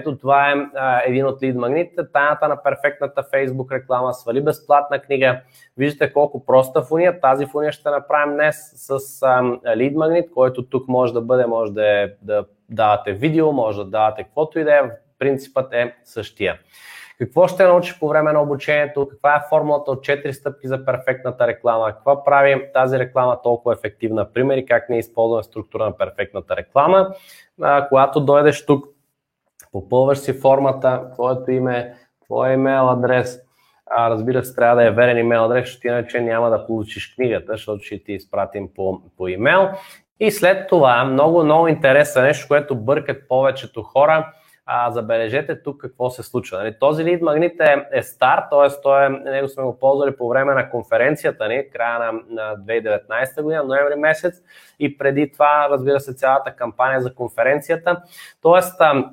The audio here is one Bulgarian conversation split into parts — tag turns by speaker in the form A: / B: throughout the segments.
A: ето това е а, един от лид магнитите, тайната на перфектната Facebook реклама, свали безплатна книга. Виждате колко проста фуния. Тази фуния ще направим днес с а, лид магнит, който тук може да бъде, може да, е, да давате видео, може да давате каквото и да е. Принципът е същия. Какво ще научиш по време на обучението? Каква е формулата от 4 стъпки за перфектната реклама? Какво прави тази реклама толкова ефективна? Примери как не използваме структура на перфектната реклама. А, когато дойдеш тук, попълваш си формата, твоето име, твой имейл адрес, а, разбира се, трябва да е верен имейл адрес, защото иначе няма да получиш книгата, защото ще ти изпратим по, по имейл. И след това, много, много интересно нещо, което бъркат повечето хора, а, забележете тук какво се случва. Нали, този лид магнит е, е стар, т.е. Той е, него сме го ползвали по време на конференцията ни, края на, на 2019 година, ноември месец и преди това, разбира се, цялата кампания за конференцията. Тоест, а,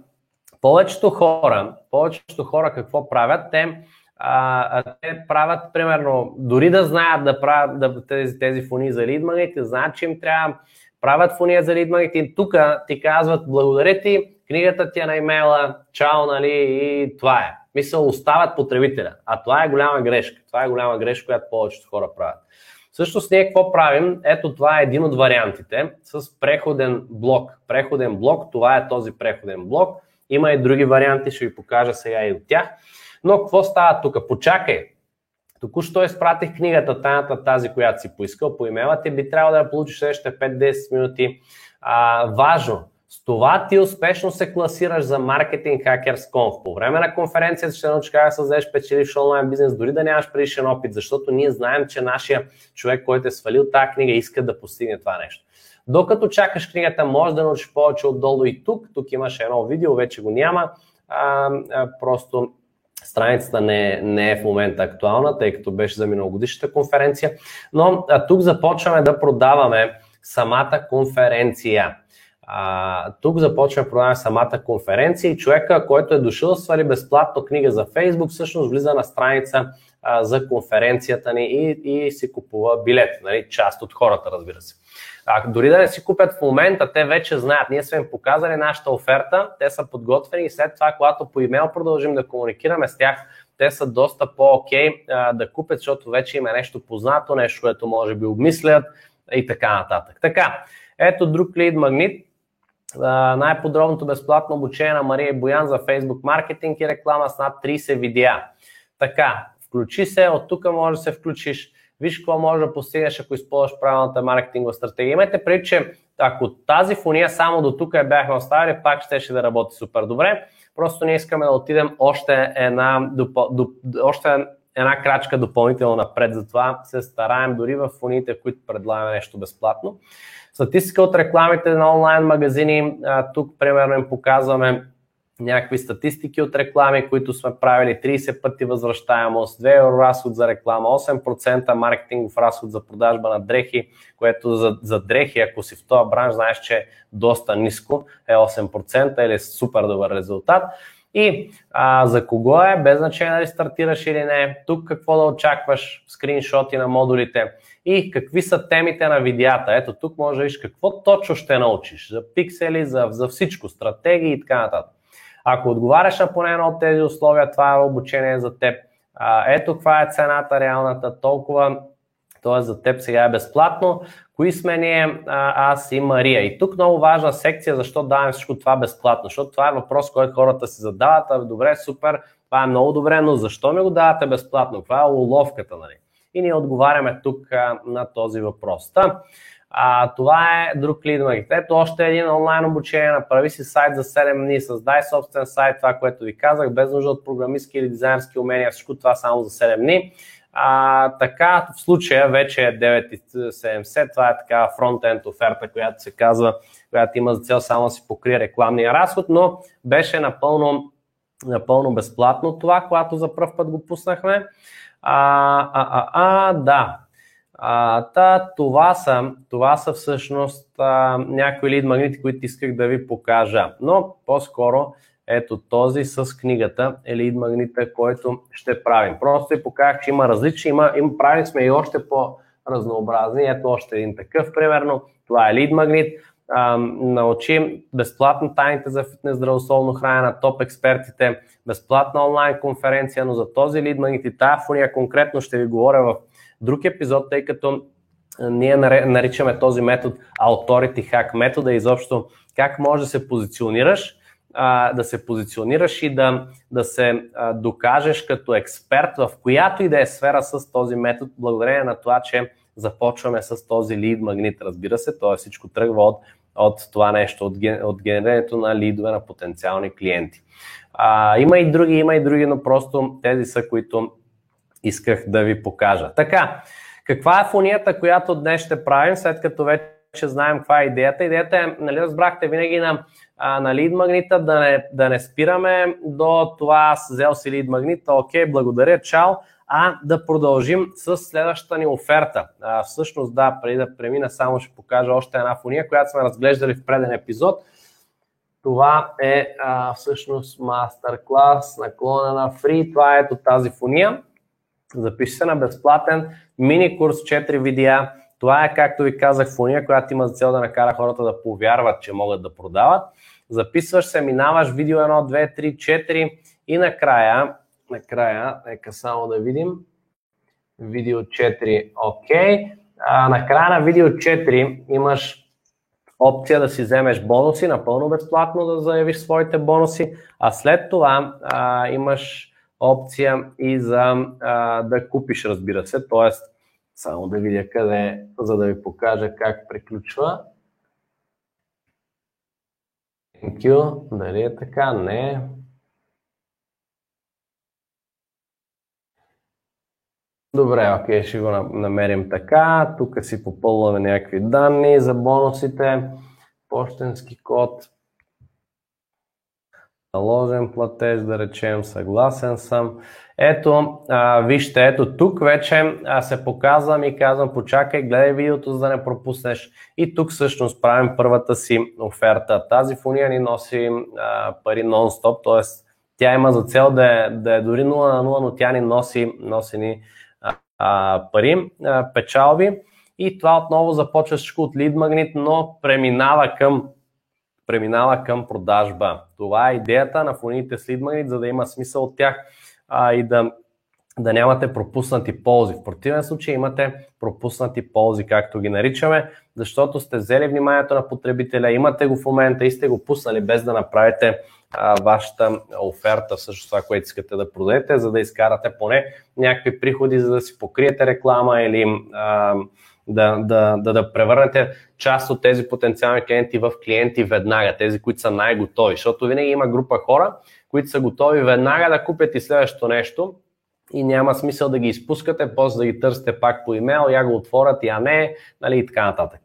A: повечето хора, повечето хора какво правят? Те, а, те правят, примерно, дори да знаят да правят да, тези, тези фони за лид магнит, знаят, че им трябва правят фония за лид магнит и тук ти казват благодаря ти, книгата ти е на имейла, чао, нали, и това е. Мисъл, оставят потребителя. А това е голяма грешка. Това е голяма грешка, която повечето хора правят. Също с ние какво правим? Ето това е един от вариантите с преходен блок. Преходен блок, това е този преходен блок. Има и други варианти, ще ви покажа сега и от тях. Но какво става тук? Почакай. Току-що изпратих книгата, тайната тази, която си поискал по имейла ти, би трябвало да я получиш следващите 5-10 минути. А, важно, с това ти успешно се класираш за маркетинг Hackers Conf. По време на конференцията ще научиш как да създадеш печеливш онлайн бизнес, дори да нямаш предишен опит, защото ние знаем, че нашия човек, който е свалил тази книга, иска да постигне това нещо. Докато чакаш книгата, може да научиш повече отдолу и тук. Тук имаш едно видео, вече го няма. А, а, просто страницата не, не е в момента актуална, тъй като беше за миналогодишната конференция. Но а, тук започваме да продаваме самата конференция. А, тук започваме да продаваме самата конференция и човека, който е дошъл да свали безплатно книга за Facebook, всъщност влиза на страница а, за конференцията ни и, и си купува билет. Нали? Част от хората, разбира се. А, дори да не си купят в момента, те вече знаят. Ние сме им показали нашата оферта, те са подготвени и след това, когато по имейл продължим да комуникираме с тях, те са доста по-окей а, да купят, защото вече има нещо познато, нещо, което може би обмислят и така нататък. Така, ето друг лид магнит. Най-подробното безплатно обучение на Мария Боян за Facebook маркетинг и реклама с над 30 видеа. Така, включи се, от тук може да се включиш виж какво може да постигнеш, ако използваш правилната маркетингова стратегия. Имайте предвид, че ако тази фония само до тук я бяхме оставили, пак ще, ще да работи супер добре. Просто ние искаме да отидем още една, допъл... доп... още една крачка допълнително напред. Затова се стараем дори в фоните, които предлагаме нещо безплатно. Статистика от рекламите на онлайн магазини. Тук примерно им показваме някакви статистики от реклами, които сме правили 30 пъти възвръщаемост, 2 евро разход за реклама, 8% маркетингов разход за продажба на дрехи, което за, за дрехи, ако си в този бранш, знаеш, че е доста ниско, е 8% или супер добър резултат. И а, за кого е, без значение дали стартираш или не, тук какво да очакваш, скриншоти на модулите и какви са темите на видеята. Ето тук може да видиш какво точно ще научиш за пиксели, за, за всичко, стратегии и така нататък. Ако отговаряш на поне едно от тези условия, това е обучение за теб. А, ето каква е цената реалната, толкова, т.е. за теб сега е безплатно. Кои сме ние, аз и Мария. И тук много важна секция, защо даваме всичко това безплатно, защото това е въпрос, който хората си задават. Добре, супер, това е много добре, но защо ми го давате безплатно? Това е уловката, нали? И ние отговаряме тук а, на този въпрос. Та, а, това е друг лид магнит. Ето още един онлайн обучение. Направи си сайт за 7 дни, създай собствен сайт, това, което ви казах, без нужда от програмистски или дизайнерски умения, всичко това само за 7 дни. А, така, в случая вече е 9,70. Това е така фронтенд оферта, която се казва, която има за цел само да си покрие рекламния разход, но беше напълно, напълно безплатно това, когато за първ път го пуснахме. А, а, а, а, да, а, та, това, са, това са всъщност а, някои лид магнити, които исках да ви покажа. Но по-скоро ето този с книгата е лид магнита, който ще правим. Просто ви показах, че има различни, има, има, правили сме и още по-разнообразни. Ето още един такъв, примерно. Това е лид магнит. а, научи безплатно тайните за фитнес, здравословно хранене на топ експертите, безплатна онлайн конференция, но за този лид магнит и тази фуния конкретно ще ви говоря в друг епизод, тъй като ние наричаме този метод Authority Hack метода изобщо как може да се позиционираш да се позиционираш и да, да се докажеш като експерт в която и да е сфера с този метод, благодарение на това, че започваме с този лид магнит. Разбира се, то всичко тръгва от, от това нещо, от, от генерирането на лидове на потенциални клиенти. А, има и други, има и други, но просто тези са, които исках да ви покажа. Така, каква е фунията, която днес ще правим, след като вече знаем каква е идеята? Идеята е, нали разбрахте, винаги на, на лид магнита да не, да не спираме до това, аз взел си лид магнита, окей, благодаря, чао, а да продължим с следващата ни оферта. А, всъщност, да, преди да премина, само ще покажа още една фуния, която сме разглеждали в преден епизод. Това е а, всъщност мастер-клас наклона на фри. Това е ето тази фуния. Запиши се на безплатен мини курс 4 видеа. Това е, както ви казах, фуния, която има за цел да накара хората да повярват, че могат да продават. Записваш се, минаваш видео 1, 2, 3, 4 и накрая накрая, нека само да видим, видео 4, окей. А, накрая на видео 4 имаш опция да си вземеш бонуси, напълно безплатно да заявиш своите бонуси, а след това а, имаш опция и за а, да купиш, разбира се, т.е. само да видя къде, за да ви покажа как приключва. Thank you. Дали е така? Не. Добре, окей, ще го намерим така. Тук си попълваме някакви данни за бонусите. Почтенски код. Наложен платеж, да речем, съгласен съм. Ето, а, вижте, ето тук вече а, се показвам и казвам, почакай, гледай видеото, за да не пропуснеш. И тук всъщност правим първата си оферта. Тази фуния ни носи а, пари нон-стоп, т.е. тя има за цел да е, да е дори 0 на 0, но тя ни носи, носи ни а, пари, а, печалби и това отново започва всичко от лид магнит, но преминава към, преминава към продажба. Това е идеята на фоните с лид магнит, за да има смисъл от тях а, и да, да нямате пропуснати ползи. В противен случай имате пропуснати ползи, както ги наричаме, защото сте взели вниманието на потребителя, имате го в момента и сте го пуснали без да направите а, вашата оферта, всъщност това, което искате да продадете, за да изкарате поне някакви приходи, за да си покриете реклама или а, да, да, да, да превърнете част от тези потенциални клиенти в клиенти веднага, тези, които са най-готови. Защото винаги има група хора, които са готови веднага да купят и следващото нещо и няма смисъл да ги изпускате, после да ги търсите пак по имейл, я го отворят, я не, нали, и така нататък.